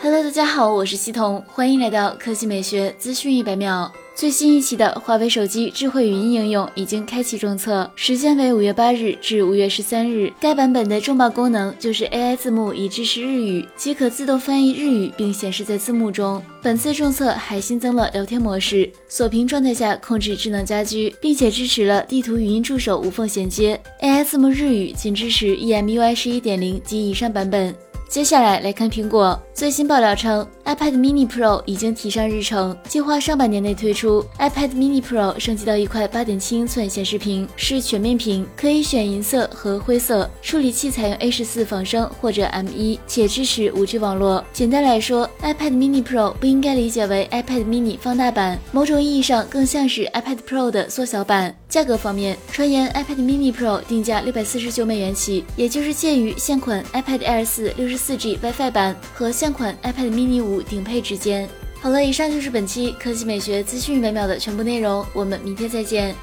Hello，大家好，我是西彤，欢迎来到科技美学资讯一百秒。最新一期的华为手机智慧语音应用已经开启注册，时间为五月八日至五月十三日。该版本的重磅功能就是 AI 字幕已支持日语，即可自动翻译日语并显示在字幕中。本次注册还新增了聊天模式，锁屏状态下控制智能家居，并且支持了地图语音助手无缝衔接。AI 字幕日语仅支持 EMUI 十一点零及以上版本。接下来来看苹果最新爆料称，iPad Mini Pro 已经提上日程，计划上半年内推出。iPad Mini Pro 升级到一块8.7英寸显示屏，是全面屏，可以选银色和灰色。处理器采用 A 十四仿生或者 M1，且支持 5G 网络。简单来说，iPad Mini Pro 不应该理解为 iPad Mini 放大版，某种意义上更像是 iPad Pro 的缩小版。价格方面，传言 iPad Mini Pro 定价六百四十九美元起，也就是介于现款 iPad Air 四六十四 G WiFi 版和现款 iPad Mini 五顶配之间。好了，以上就是本期科技美学资讯每秒的全部内容，我们明天再见。